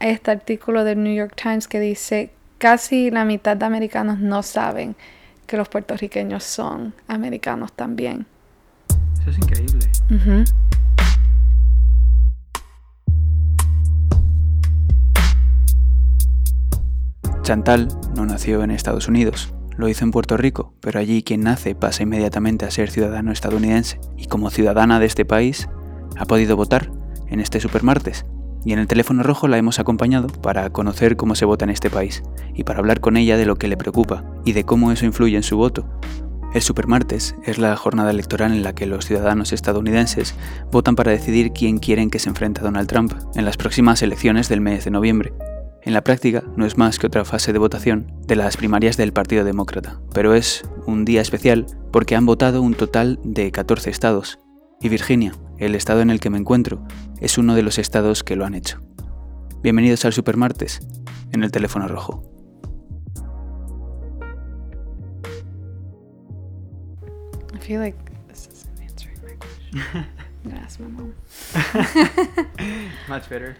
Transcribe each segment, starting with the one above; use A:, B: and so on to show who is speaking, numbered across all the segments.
A: este artículo del New York Times que dice casi la mitad de americanos no saben que los puertorriqueños son americanos también.
B: Eso es increíble. Chantal no nació en Estados Unidos, lo hizo en Puerto Rico, pero allí quien nace pasa inmediatamente a ser ciudadano estadounidense y como ciudadana de este país ha podido votar en este supermartes. Y en el teléfono rojo la hemos acompañado para conocer cómo se vota en este país y para hablar con ella de lo que le preocupa y de cómo eso influye en su voto. El Supermartes es la jornada electoral en la que los ciudadanos estadounidenses votan para decidir quién quieren que se enfrente a Donald Trump en las próximas elecciones del mes de noviembre. En la práctica no es más que otra fase de votación de las primarias del Partido Demócrata, pero es un día especial porque han votado un total de 14 estados, y Virginia, el estado en el que me encuentro, es uno de los estados que lo han hecho. Bienvenidos al Supermartes, en el teléfono rojo.
A: I feel like this isn't answering my question. I'm gonna ask my mom.
B: Much better.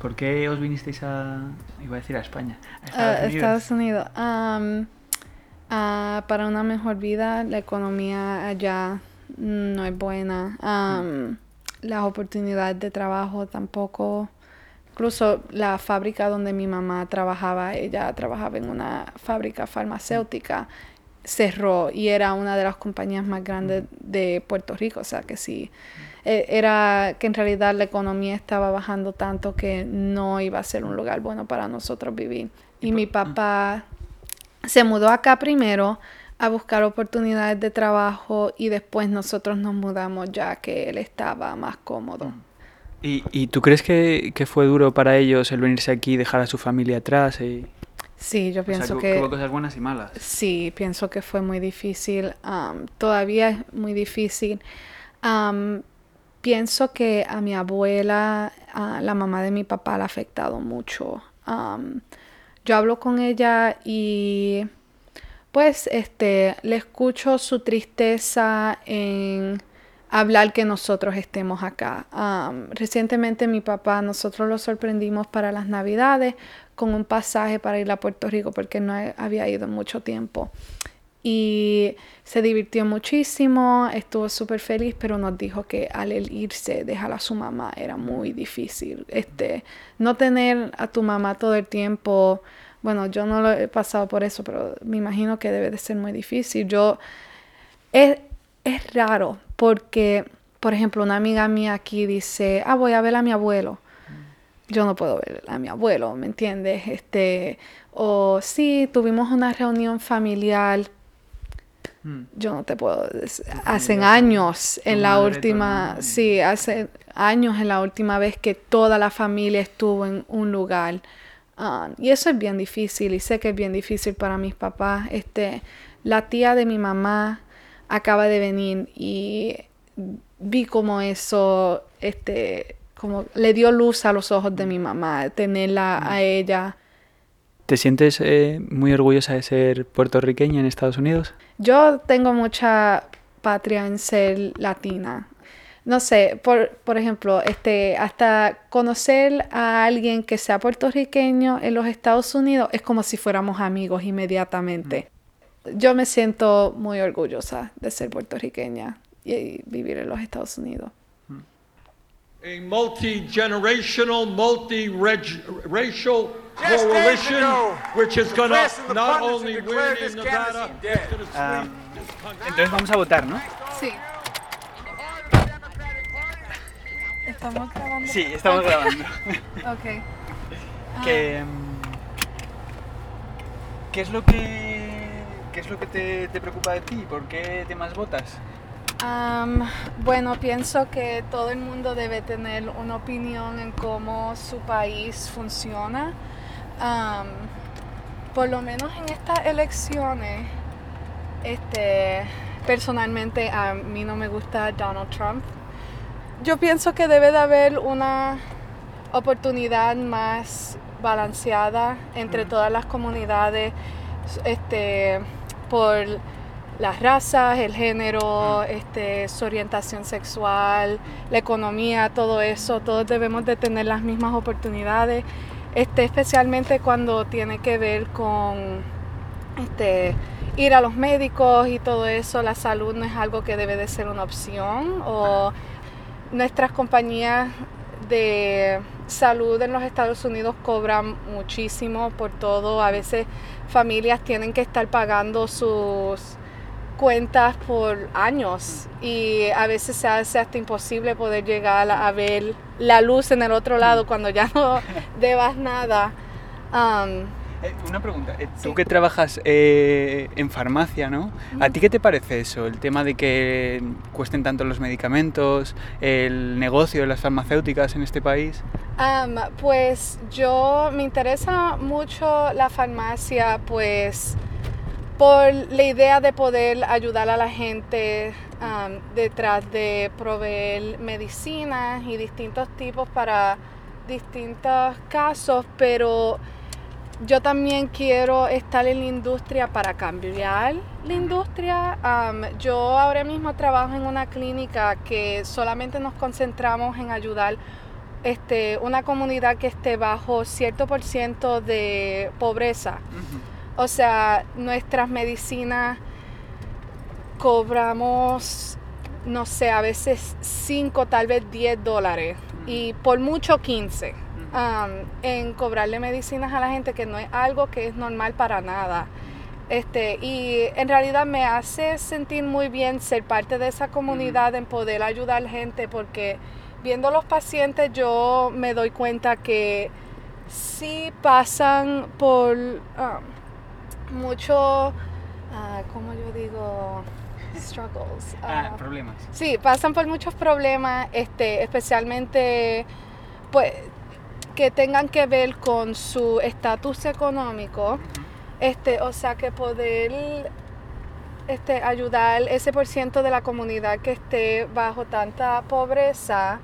B: ¿Por qué os vinisteis a, iba a decir a España,
A: a Estados Unidos? Estados Unidos. Um, uh, para una mejor vida, la economía allá no es buena. Um, las oportunidades de trabajo tampoco. Incluso la fábrica donde mi mamá trabajaba, ella trabajaba en una fábrica farmacéutica, cerró y era una de las compañías más grandes de Puerto Rico. O sea que sí. Eh, era que en realidad la economía estaba bajando tanto que no iba a ser un lugar bueno para nosotros vivir. Y mi papá se mudó acá primero a buscar oportunidades de trabajo y después nosotros nos mudamos ya que él estaba más cómodo. Mm.
B: ¿Y, y tú crees que, que, fue duro para ellos el venirse aquí y dejar a su familia atrás? Y...
A: Sí, yo pienso que...
B: Hubo cosas buenas y malas.
A: Sí, pienso que fue muy difícil. todavía es muy difícil. Pienso que a mi abuela, a la mamá de mi papá, le ha afectado mucho. yo hablo con ella y pues este le escucho su tristeza en hablar que nosotros estemos acá. recientemente mi papá, nosotros lo sorprendimos para las navidades con un pasaje para ir a Puerto Rico porque no había ido mucho tiempo y se divirtió muchísimo, estuvo súper feliz, pero nos dijo que al irse, dejar a su mamá era muy difícil. Este, no tener a tu mamá todo el tiempo, bueno, yo no lo he pasado por eso, pero me imagino que debe de ser muy difícil. Yo, es, es raro porque, por ejemplo, una amiga mía aquí dice, ah, voy a ver a mi abuelo. Yo no puedo ver a mi abuelo, ¿me entiendes? Este, o sí, tuvimos una reunión familiar Mm. Yo no te puedo decir. Hace años en la última, sí, hace años en la última vez que toda la familia estuvo en un lugar. Ah, y eso es bien difícil y sé que es bien difícil para mis papás. Este, la tía de mi mamá acaba de venir y vi como eso, este, como le dio luz a los ojos de mi mamá, tenerla a mm. ella
B: ¿Te sientes eh, muy orgullosa de ser puertorriqueña en Estados Unidos?
A: Yo tengo mucha patria en ser latina. No sé, por, por ejemplo, este, hasta conocer a alguien que sea puertorriqueño en los Estados Unidos es como si fuéramos amigos inmediatamente. Yo me siento muy orgullosa de ser puertorriqueña y vivir en los Estados Unidos.
C: A multi-generational, multi-racial coalition, which is going to not only win in Nevada,
B: um, Entonces vamos a votar, ¿no?
A: Sí. ¿Estamos grabando?
B: Sí, estamos grabando.
A: ok.
B: ¿Qué, um, ¿Qué es lo que, qué es lo que te, te preocupa de ti? ¿Por qué temas votas?
A: bueno, pienso que todo el mundo debe tener una opinión en cómo su país funciona por lo menos en estas elecciones, este, personalmente a mí no me gusta Donald Trump. Yo pienso que debe de haber una oportunidad más balanceada entre todas las comunidades este, por las razas, el género, este, su orientación sexual, la economía, todo eso. Todos debemos de tener las mismas oportunidades este, especialmente cuando tiene que ver con este, ir a los médicos y todo eso, la salud no es algo que debe de ser una opción o nuestras compañías de salud en los Estados Unidos cobran muchísimo por todo. A veces familias tienen que estar pagando sus cuentas por años y a veces se hace hasta imposible poder llegar a ver la luz en el otro lado cuando ya no debas nada. Um,
B: eh, una pregunta, eh, tú que trabajas eh, en farmacia, ¿no? ¿A ti qué te parece eso? El tema de que cuesten tanto los medicamentos, el negocio de las farmacéuticas en este país.
A: pues yo me interesa mucho la farmacia, pues por la idea de poder ayudar a la gente detrás de proveer medicinas y distintos tipos para distintos casos, pero yo también quiero estar en la industria para cambiar la industria. yo ahora mismo trabajo en una clínica que solamente nos concentramos en ayudar este, una comunidad que esté bajo cierto por ciento de pobreza. O sea, nuestras medicinas cobramos, no sé, a veces 5, tal vez 10 dólares y por mucho 15 en cobrarle medicinas a la gente, que no es algo que es normal para nada. Este, y en realidad me hace sentir muy bien ser parte de esa comunidad, en poder ayudar gente, porque viendo los pacientes yo me doy cuenta que sí pasan por mucho, uh, ¿cómo yo digo? Struggles.
B: Ah, problemas.
A: Sí, pasan por muchos problemas, este, especialmente, pues que tengan que ver con su estatus económico, este, o sea que poder este, ayudar ese por ciento de la comunidad que esté bajo tanta pobreza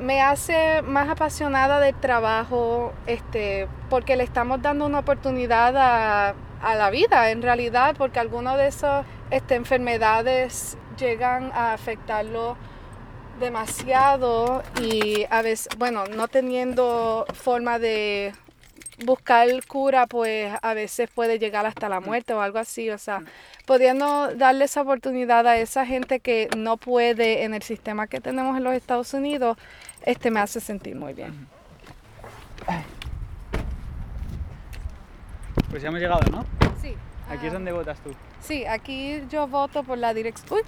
A: me hace más apasionada del trabajo este, porque le estamos dando una oportunidad a, a la vida en realidad porque algunas de esas este, enfermedades llegan a afectarlo demasiado y a veces, bueno, no teniendo forma de buscar cura, pues a veces puede llegar hasta la muerte o algo así. O sea, pudiendo darle esa oportunidad a esa gente que no puede en el sistema que tenemos en los Estados Unidos, este me hace sentir muy bien.
B: Pues ya hemos llegado, ¿no? Aquí es donde votas tú.
A: Sí, aquí yo voto por la dirección.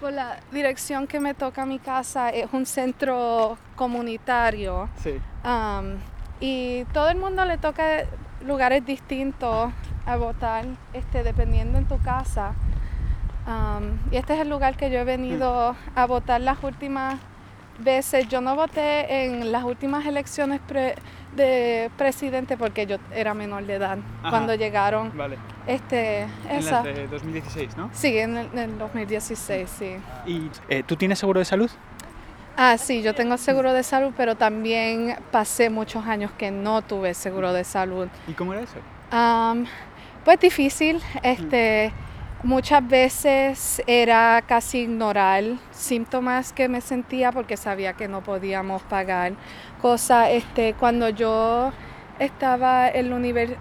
A: Por la dirección que me toca mi casa. Es un centro comunitario.
B: Sí.
A: y todo el mundo le toca lugares distintos a votar, este, dependiendo en tu casa. y este es el lugar que yo he venido a votar las últimas veces. Yo no voté en las últimas elecciones de presidente porque yo era menor de edad cuando llegaron.
B: Vale.
A: Este,
B: esa. En de 2016, ¿no?
A: Sí, en el, 2016, sí.
B: ¿Y eh, tú tienes seguro de salud?
A: Ah, sí, yo tengo seguro de salud, pero también pasé muchos años que no tuve seguro de salud.
B: ¿Y cómo era eso?
A: pues difícil, este... Muchas veces era casi ignorar síntomas que me sentía porque sabía que no podíamos pagar. Cosa, este, cuando yo estaba en,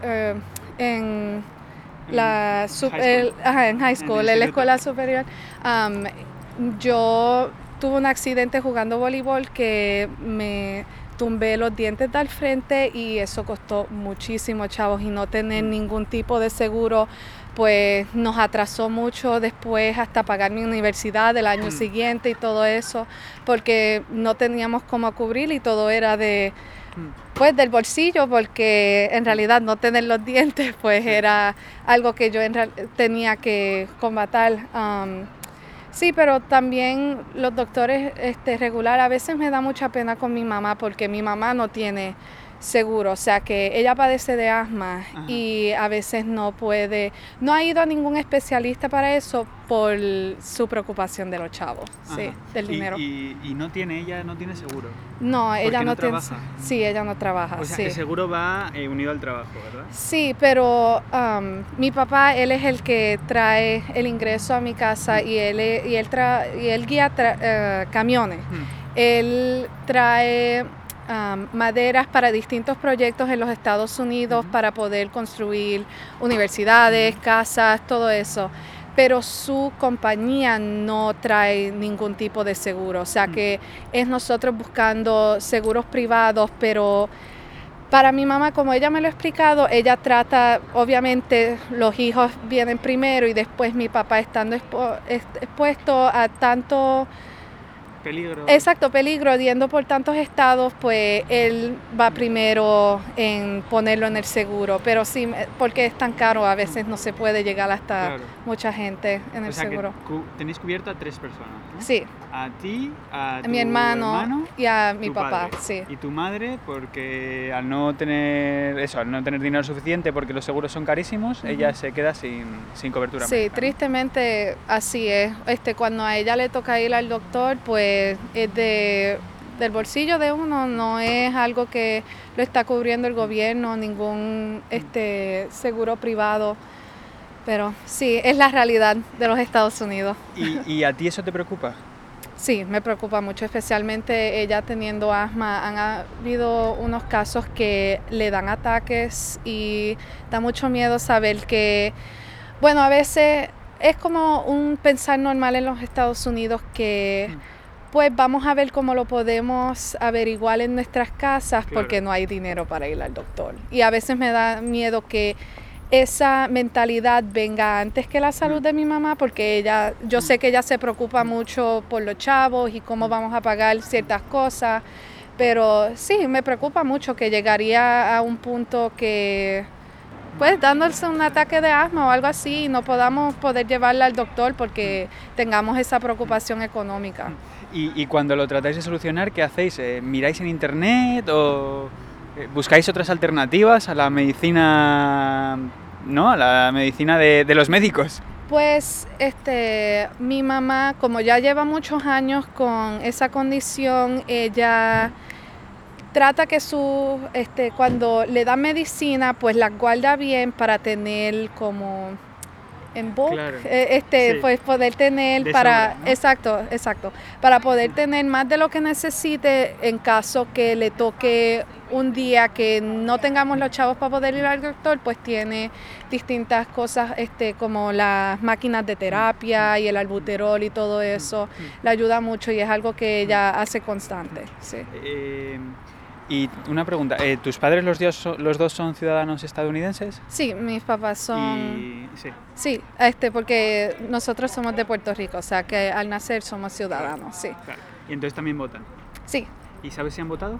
A: eh, en la en high school, en, la escuela superior, yo tuve un accidente jugando voleibol que me tumbé los dientes del frente y eso costó muchísimo, chavos, y no tener mm. ningún tipo de seguro pues nos atrasó mucho después hasta pagar mi universidad del año mm. siguiente y todo eso, porque no teníamos cómo cubrir y todo era de mm. pues del bolsillo, porque en realidad no tener los dientes pues era algo que yo tenía que combatir. Um, sí, pero también los doctores este, regular, a veces me da mucha pena con mi mamá porque mi mamá no tiene seguro, o sea que ella padece de asma y a veces no puede, no ha ido a ningún especialista para eso por su preocupación de los chavos, sí, del dinero.
B: Y, no tiene, ella no tiene seguro.
A: No, ella no, trabaja. Sí, ella no trabaja.
B: O sea, que seguro va eh, unido al trabajo, ¿verdad?
A: Sí, pero um, mi papá, él es el que trae el ingreso a mi casa y él, y él, y él guía eh, camiones. Él trae um, maderas para distintos proyectos en los Estados Unidos para poder construir universidades, casas, todo eso. Pero su compañía no trae ningún tipo de seguro. O sea que es nosotros buscando seguros privados, pero para mi mamá, como ella me lo ha explicado, ella trata, obviamente los hijos vienen primero y después mi papá estando expuesto a tanto
B: Peligro.
A: Exacto, peligro, yendo por tantos estados, pues él va primero en ponerlo en el seguro, pero sí, me- porque es tan caro, a veces no se puede llegar hasta
B: Claro.
A: mucha gente en el
B: o sea
A: seguro.
B: que cu- tenéis cubierto a tres personas. ¿no?
A: Sí,
B: A ti, a
A: a
B: tu
A: mi hermano, y a mi papá,
B: padre.
A: sí.
B: Y tu madre, porque al no tener eso, al no tener dinero suficiente porque los seguros son carísimos, ella se queda sin, sin cobertura.
A: Sí,
B: médica, ¿no?
A: tristemente así es. Este, cuando a ella le toca ir al doctor, pues es de del bolsillo de uno, no es algo que lo está cubriendo el gobierno, ningún este seguro privado. Pero sí, es la realidad de los Estados Unidos.
B: ¿Y, y a ti eso te preocupa?
A: Sí, me preocupa mucho, especialmente ella teniendo asma. Han habido unos casos que le dan ataques y da mucho miedo saber que, bueno, a veces es como un pensar normal en los Estados Unidos que pues vamos a ver cómo lo podemos averiguar en nuestras casas porque no hay dinero para ir al doctor. Y a veces me da miedo que esa mentalidad venga antes que la salud de mi mamá, porque ella, yo sé que ella se preocupa mucho por los chavos y cómo vamos a pagar ciertas cosas, pero sí, me preocupa mucho que llegaría a un punto que, pues, dándose un ataque de asma o algo así, y no podamos poder llevarla al doctor porque tengamos esa preocupación económica.
B: Y, cuando lo tratáis de solucionar, ¿qué hacéis? Eh, ¿Miráis en internet o eh, buscáis otras alternativas a la medicina, no, a la medicina de, de los médicos?
A: Pues este, mi mamá, como ya lleva muchos años con esa condición, ella trata que su, este, cuando le da medicina, pues la guarda bien para tener como en bulk,
B: Claro.
A: eh, este,
B: Sí.
A: pues poder tener
B: De
A: para,
B: sobra, ¿no?
A: exacto, exacto, para poder tener más de lo que necesite en caso que le toque un día que no tengamos los chavos para poder ir al doctor, pues tiene distintas cosas, este, como las máquinas de terapia y el albuterol y todo eso, le ayuda mucho y es algo que ella hace constante, sí.
B: Eh, y una pregunta, eh, ¿tus padres los dos, son- los dos son ciudadanos estadounidenses?
A: Sí, mis papás son...
B: Sí.
A: Sí, este, porque nosotros somos de Puerto Rico, o sea que al nacer somos ciudadanos, sí.
B: Claro. Y entonces también votan.
A: Sí.
B: ¿Y sabes si han votado?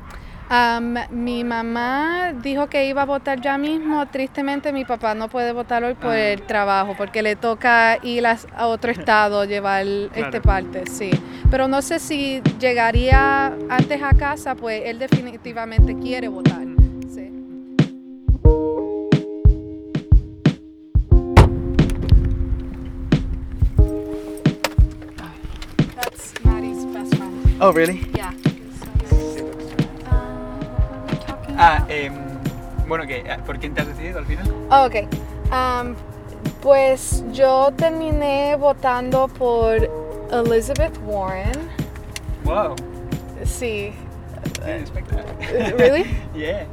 A: Am, mi mamá dijo que iba a votar ya mismo. Tristemente, mi papá no puede votar hoy por
B: Ah.
A: el trabajo, porque le toca ir a, a otro estado llevar este
B: Claro.
A: parte, sí. Pero no sé si llegaría antes a casa, pues él definitivamente quiere votar.
B: Oh, really?
A: Yeah.
B: Ah, em, bueno, ¿qué? ¿por quién te has decidido al final?
A: Oh, ok. Am, pues yo terminé votando por Elizabeth Warren.
B: Wow.
A: Sí.
B: Really?
A: Really?
B: yeah.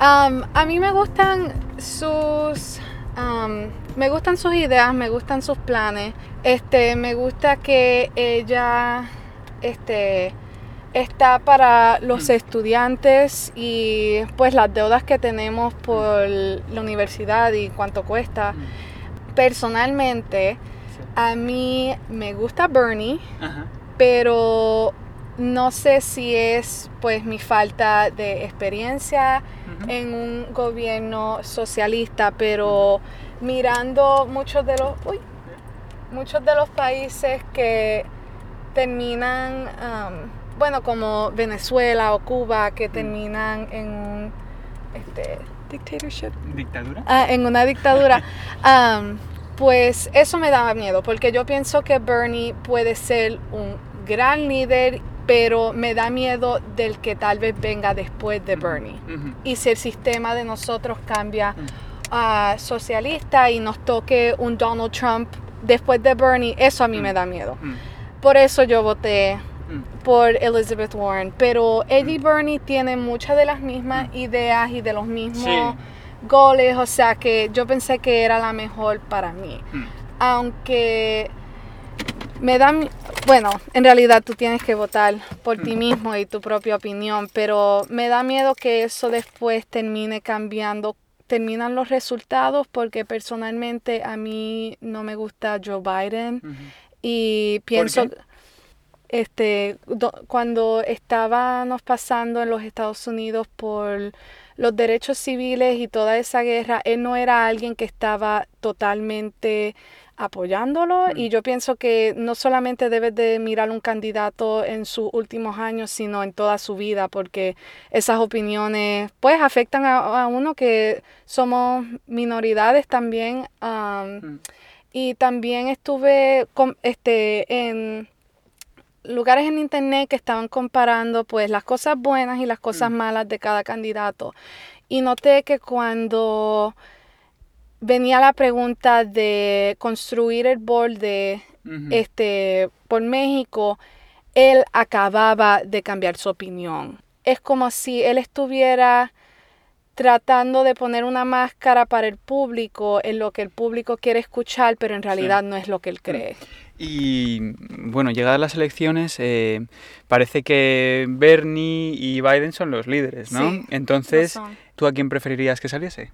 A: Am, a mí me gustan sus am, me gustan sus ideas, me gustan sus planes. Este, me gusta que ella este está para los estudiantes y pues las deudas que tenemos por la universidad y cuánto cuesta. Personalmente, a mí me gusta Bernie,
B: Ajá.
A: pero no sé si es pues mi falta de experiencia en un gobierno socialista, pero mirando muchos de los uy, muchos de los países que terminan um, bueno como Venezuela o Cuba que terminan en un este, dictatorship
B: ¿Dictadura?
A: Ah, en una dictadura, pues eso me daba miedo, porque yo pienso que Bernie puede ser un gran líder, pero me da miedo del que tal vez venga después de Bernie.
B: Ujú.
A: Y si el sistema de nosotros cambia
B: Mm.
A: a socialista y nos toque un Donald Trump después de Bernie, eso a mí
B: Mm.
A: me da miedo.
B: Mm.
A: Por eso yo voté por Elizabeth Warren, pero Eddie Bernie tiene muchas de las mismas ideas y de los mismos goles, o sea que yo pensé que era la mejor para mí. Aunque me da, bueno, en realidad tú tienes que votar por ti mismo y tu propia opinión, pero me da miedo que eso después termine cambiando, terminan los resultados porque personalmente a mí no me gusta Joe Biden y pienso este cuando estábamos pasando en los Estados Unidos por los derechos civiles y toda esa guerra, él no era alguien que estaba totalmente apoyándolo y yo pienso que no solamente debes de mirar un candidato en sus últimos años, sino en toda su vida, porque esas opiniones pues afectan a, uno que somos minoridades también. Y también estuve con, este, en lugares en internet que estaban comparando pues las cosas buenas y las cosas mm. malas de cada candidato. Y noté que cuando venía la pregunta de construir el borde este, por México, él acababa de cambiar su opinión. Es como si él estuviera tratando de poner una máscara para el público en lo que el público quiere escuchar, pero en realidad no es lo que él cree.
B: Y bueno, llegadas las elecciones, eh, parece que Bernie y Biden son los líderes, ¿no? Entonces, ¿tú a quién preferirías que saliese?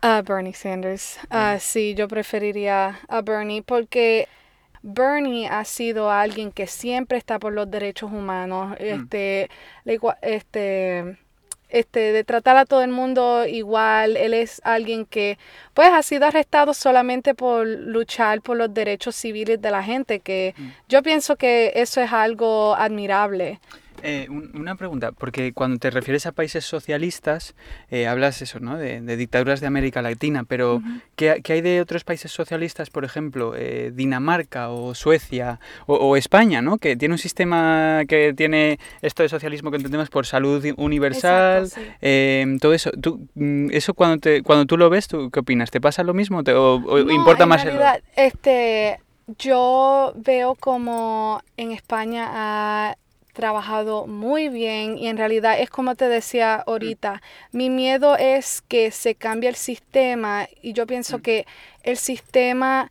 A: A Bernie Sanders. Uh, sí, yo preferiría a Bernie porque Bernie ha sido alguien que siempre está por los derechos humanos. Mm. Este, este, este, de tratar a todo el mundo igual. Él es alguien que, pues, ha sido arrestado solamente por luchar por los derechos civiles de la gente, que mm. yo pienso que eso es algo admirable.
B: Eh, una pregunta, porque cuando te refieres a países socialistas, eh, hablas eso, ¿no? De, dictaduras de América Latina, pero ¿qué, hay de otros países socialistas, por ejemplo, eh, Dinamarca o Suecia o, España, ¿no? Que tiene un sistema que tiene esto de socialismo que entendemos por salud universal, em, todo eso. ¿Tú, mm, eso cuando, te, cuando tú lo ves, ¿tú qué opinas? ¿Te pasa lo mismo o, importa más
A: realidad, este yo veo como en España trabajado muy bien y en realidad es como te decía ahorita, mi miedo es que se cambie el sistema y yo pienso mm. que el sistema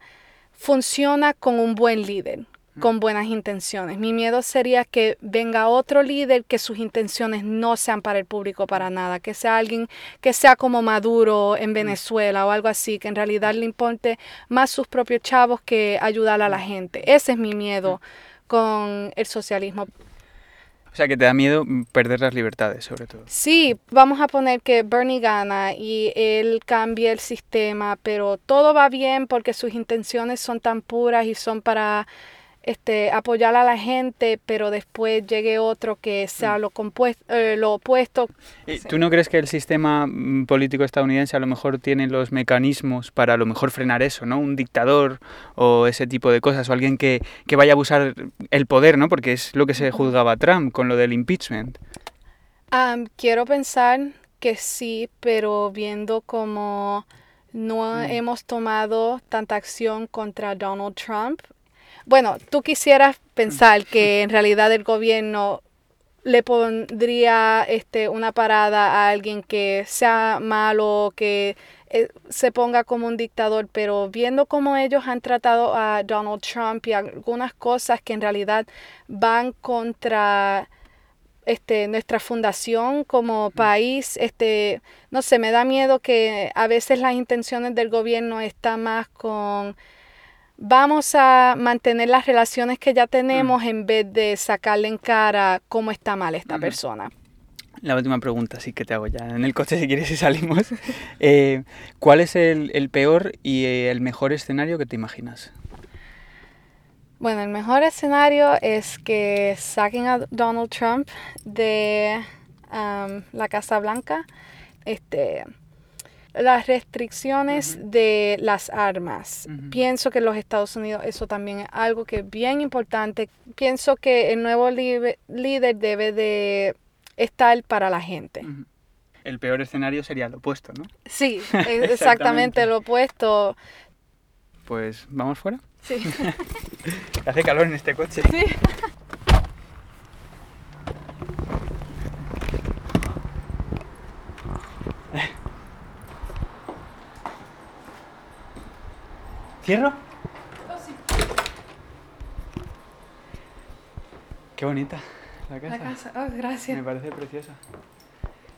A: funciona con un buen líder, mm. con buenas intenciones. Mi miedo sería que venga otro líder que sus intenciones no sean para el público para nada, que sea alguien que sea como Maduro en mm. Venezuela o algo así, que en realidad le importe más sus propios chavos que ayudar a la gente. Ese es mi miedo con el socialismo.
B: O sea, que te da miedo perder las libertades, sobre todo.
A: Sí, vamos a poner que Bernie gana y él cambia el sistema, pero todo va bien porque sus intenciones son tan puras y son para este, apoyar a la gente, pero después llegue otro que sea mm. lo, compuesto, eh, lo opuesto.
B: ¿Tú no crees que el sistema mm, político estadounidense a lo mejor tiene los mecanismos para a lo mejor frenar eso, ¿no? Un dictador o ese tipo de cosas, o alguien que, que vaya a abusar el poder, ¿no? Porque es lo que se juzgaba a Trump con lo del impeachment.
A: quiero pensar que sí, pero viendo como no mm. hemos tomado tanta acción contra Donald Trump, bueno, tú quisieras pensar que en realidad el gobierno le pondría este, una parada a alguien que sea malo, que eh, se ponga como un dictador, pero viendo cómo ellos han tratado a Donald Trump y algunas cosas que en realidad van contra este, nuestra fundación como país, este, no sé, me da miedo que a veces las intenciones del gobierno están más con vamos a mantener las relaciones que ya tenemos mm. en vez de sacarle en cara cómo está mal esta persona.
B: La última pregunta, sí que te hago ya en el coche si quieres y salimos. Eh, ¿Cuál es el, peor y el mejor escenario que te imaginas?
A: Bueno, el mejor escenario es que saquen a Donald Trump de um, la Casa Blanca. Este, las restricciones de las armas. Pienso que en los Estados Unidos eso también es algo que es bien importante. Pienso que el nuevo líder debe de estar para la gente.
B: El peor escenario sería el opuesto, ¿no?
A: Sí, exactamente, exactamente opuesto.
B: Pues vamos fuera.
A: Sí.
B: Hace calor en este coche.
A: Sí.
B: ¿Cierro? Qué bonita la casa.
A: La casa, oh, gracias.
B: Me parece preciosa.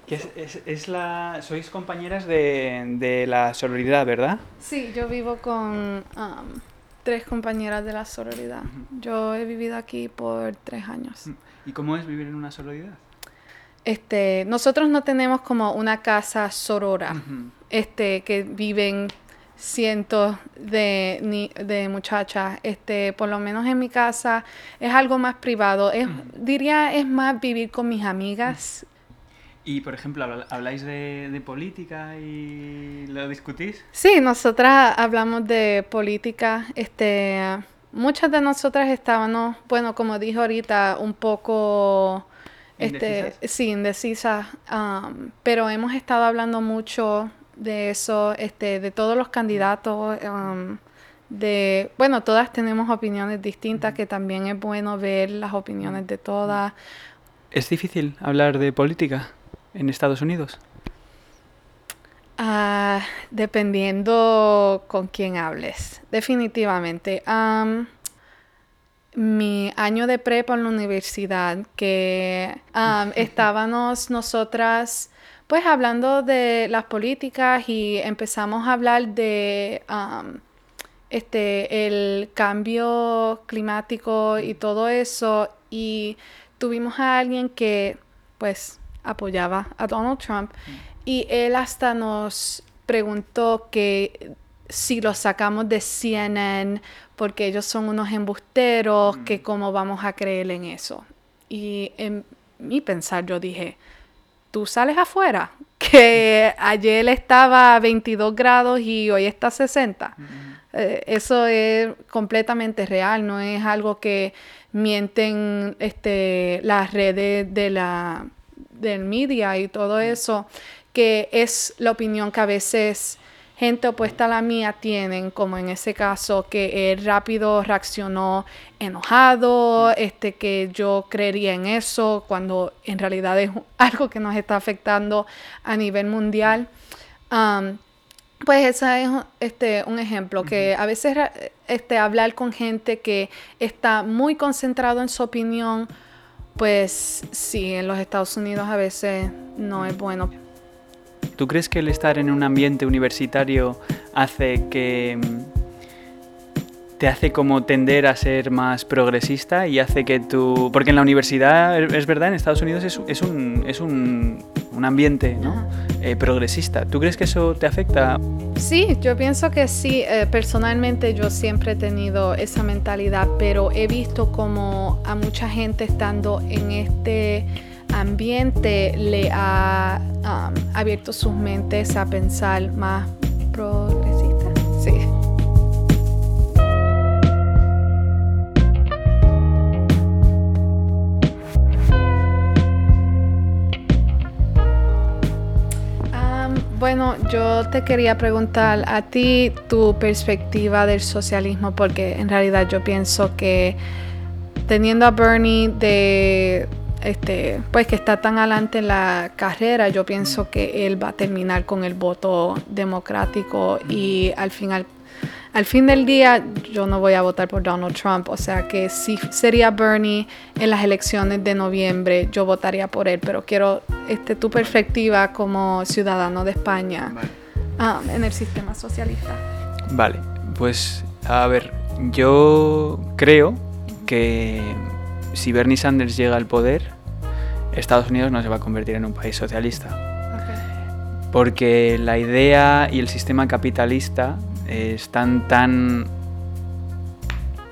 B: Que es, es- es la, sois compañeras de, de la sororidad, ¿verdad?
A: Sí, yo vivo con um, tres compañeras de la sororidad. Yo he vivido aquí por tres años.
B: ¿Y cómo es vivir en una sororidad?
A: Este, nosotros no tenemos como una casa sorora, este, que viven cientos de, ni- de muchachas. Este, por lo menos en mi casa es algo más privado. Es, Diría es más vivir con mis amigas.
B: Y, por ejemplo, ¿habláis de, de política y lo discutís?
A: Sí, nosotras hablamos de política. Este, muchas de nosotras estábamos, bueno, como dije ahorita, un poco, este,
B: ¿Indecisas?
A: sí, indecisas. um, pero hemos estado hablando mucho de eso, este, de todos los candidatos. um, de, bueno, todas tenemos opiniones distintas, que también es bueno ver las opiniones de todas.
B: ¿Es difícil hablar de política en Estados Unidos?
A: Ah, dependiendo con quién hables, definitivamente. Am, mi año de prepa en la universidad, que am, estábamos nosotras pues hablando de las políticas y empezamos a hablar de este el cambio climático y todo eso y tuvimos a alguien que pues apoyaba a Donald Trump y él hasta nos preguntó que si lo sacamos de CNN porque ellos son unos embusteros, que cómo vamos a creer en eso. Y en mi pensar yo dije, tú sales afuera, que ayer estaba a 22 grados y hoy está a 60. Eh, eso es completamente real, no es algo que mienten este, las redes de la, del media y todo eso, que es la opinión que a veces gente opuesta a la mía tienen, como en ese caso que él rápido reaccionó enojado, este que yo creería en eso cuando en realidad es algo que nos está afectando a nivel mundial. Am, pues ese es este, un ejemplo, que a veces este, hablar con gente que está muy concentrado en su opinión, pues sí, en los Estados Unidos a veces no es bueno.
B: ¿Tú crees que el estar en un ambiente universitario hace que mm, te hace como tender a ser más progresista y hace que tú... Porque en la universidad, es verdad, en Estados Unidos es, es un, es un, un ambiente ¿no? Eh, progresista. ¿Tú crees que eso te afecta?
A: Sí, yo pienso que sí. Eh, personalmente yo siempre he tenido esa mentalidad, pero he visto como a mucha gente estando en este ambiente le ha um, abierto sus mentes a pensar más progresista. Sí. Am, bueno, yo te quería preguntar a ti tu perspectiva del socialismo, porque en realidad yo pienso que teniendo a Bernie de este, pues que está tan adelante en la carrera, yo pienso que él va a terminar con el voto democrático y al final al fin del día yo no voy a votar por Donald Trump, o sea que si sería Bernie en las elecciones de noviembre, yo votaría por él, pero quiero este, tu perspectiva como ciudadano de España ah, en el sistema socialista.
B: Vale, pues a ver, yo creo que si Bernie Sanders llega al poder, Estados Unidos no se va a convertir en un país socialista. Porque la idea y el sistema capitalista eh, están tan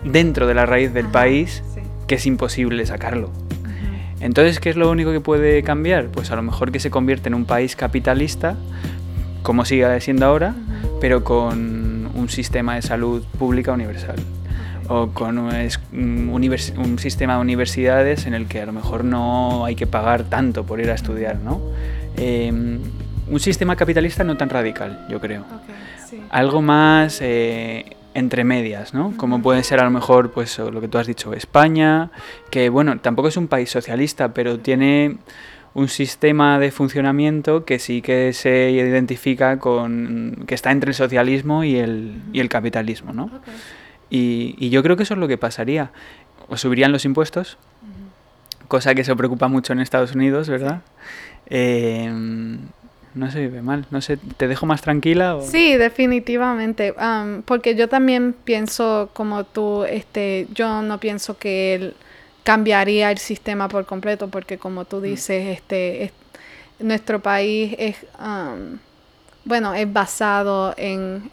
B: dentro de la raíz del
A: Ajá,
B: país
A: sí.
B: que es imposible sacarlo. Entonces, ¿qué es lo único que puede cambiar? Pues a lo mejor que se convierte en un país capitalista, como sigue siendo ahora, pero con un sistema de salud pública universal. O con un, sistema de universidades en el que a lo mejor no hay que pagar tanto por ir a estudiar, ¿no? Eh, un sistema capitalista no tan radical, yo creo
A: sí.
B: algo más eh, entre medias, ¿no? Como puede ser a lo mejor, pues lo que tú has dicho, España, que bueno, tampoco es un país socialista, pero tiene un sistema de funcionamiento que sí que se identifica con que está entre el socialismo y el, y el capitalismo, ¿no? Y, y, yo creo que eso es lo que pasaría. O subirían los impuestos, cosa que se preocupa mucho en Estados Unidos, ¿verdad? Eh, no se vive mal. No sé, ¿te dejo más tranquila? O?
A: Sí, definitivamente. porque yo también pienso como tú, este, yo no pienso que él cambiaría el sistema por completo, porque como tú mm. dices, este, nuestro país es, bueno, es basado en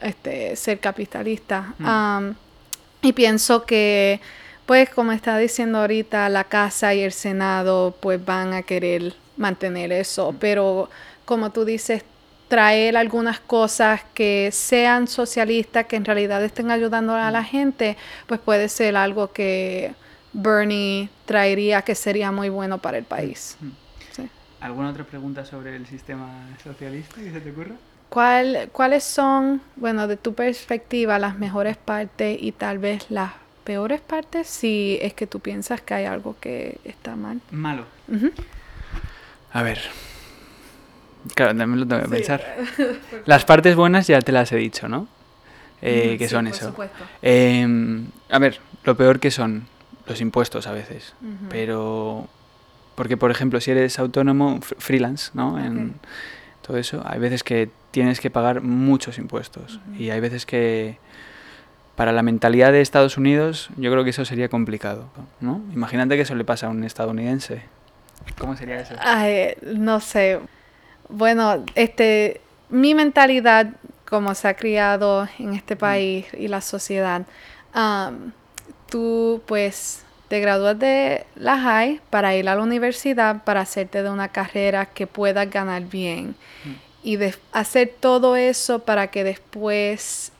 A: este, ser capitalista. Mm. y pienso que, pues, como está diciendo ahorita, la Casa y el Senado, pues, van a querer mantener eso, pero como tú dices, traer algunas cosas que sean socialistas, que en realidad estén ayudando a la gente, pues puede ser algo que Bernie traería que sería muy bueno para el país.
B: ¿Alguna otra pregunta sobre el sistema socialista que se te ocurra?
A: ¿Cuál, ¿Cuáles son, bueno, de tu perspectiva, las mejores partes y tal vez las peores partes si es que tú piensas que hay algo que está mal?
B: Malo. A ver. Claro, también lo tengo que pensar. Las partes buenas ya te las he dicho, ¿no? Eh, que son eso. Eh, a ver, lo peor que son los impuestos a veces. Pero. Porque, por ejemplo, si eres autónomo, freelance, ¿no? En todo eso, hay veces que tienes que pagar muchos impuestos. Y hay veces que. Para la mentalidad de Estados Unidos, yo creo que eso sería complicado, ¿no? Imagínate que eso le pasa a un estadounidense. ¿Cómo sería eso?
A: no sé. Bueno, este, mi mentalidad, como se ha criado en este país y la sociedad, tú pues te gradúas de la high para ir a la universidad para hacerte de una carrera que puedas ganar bien. Y de hacer todo eso para que después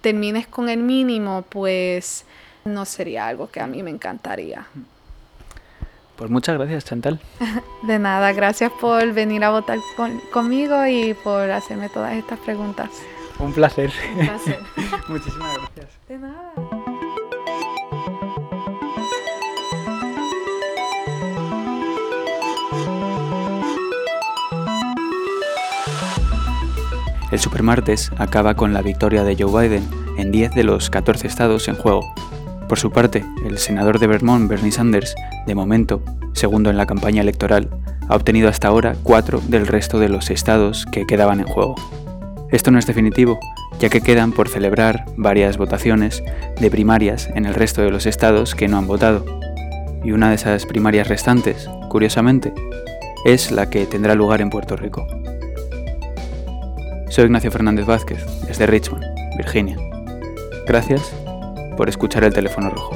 A: termines con el mínimo, pues no sería algo que a mí me encantaría.
B: Pues muchas gracias, Chantal.
A: De nada, gracias por venir a votar conmigo y por hacerme todas estas preguntas.
B: Un placer. Un placer. Muchísimas gracias.
A: De nada.
B: El Supermartes acaba con la victoria de Joe Biden en 10 de los 14 estados en juego. Por su parte, el senador de Vermont, Bernie Sanders, de momento, segundo en la campaña electoral, ha obtenido hasta ahora cuatro del resto de los estados que quedaban en juego. Esto no es definitivo, ya que quedan por celebrar varias votaciones de primarias en el resto de los estados que no han votado. Y una de esas primarias restantes, curiosamente, es la que tendrá lugar en Puerto Rico. Soy Ignacio Fernández Vázquez, desde Richmond, Virginia. Gracias por escuchar el teléfono rojo.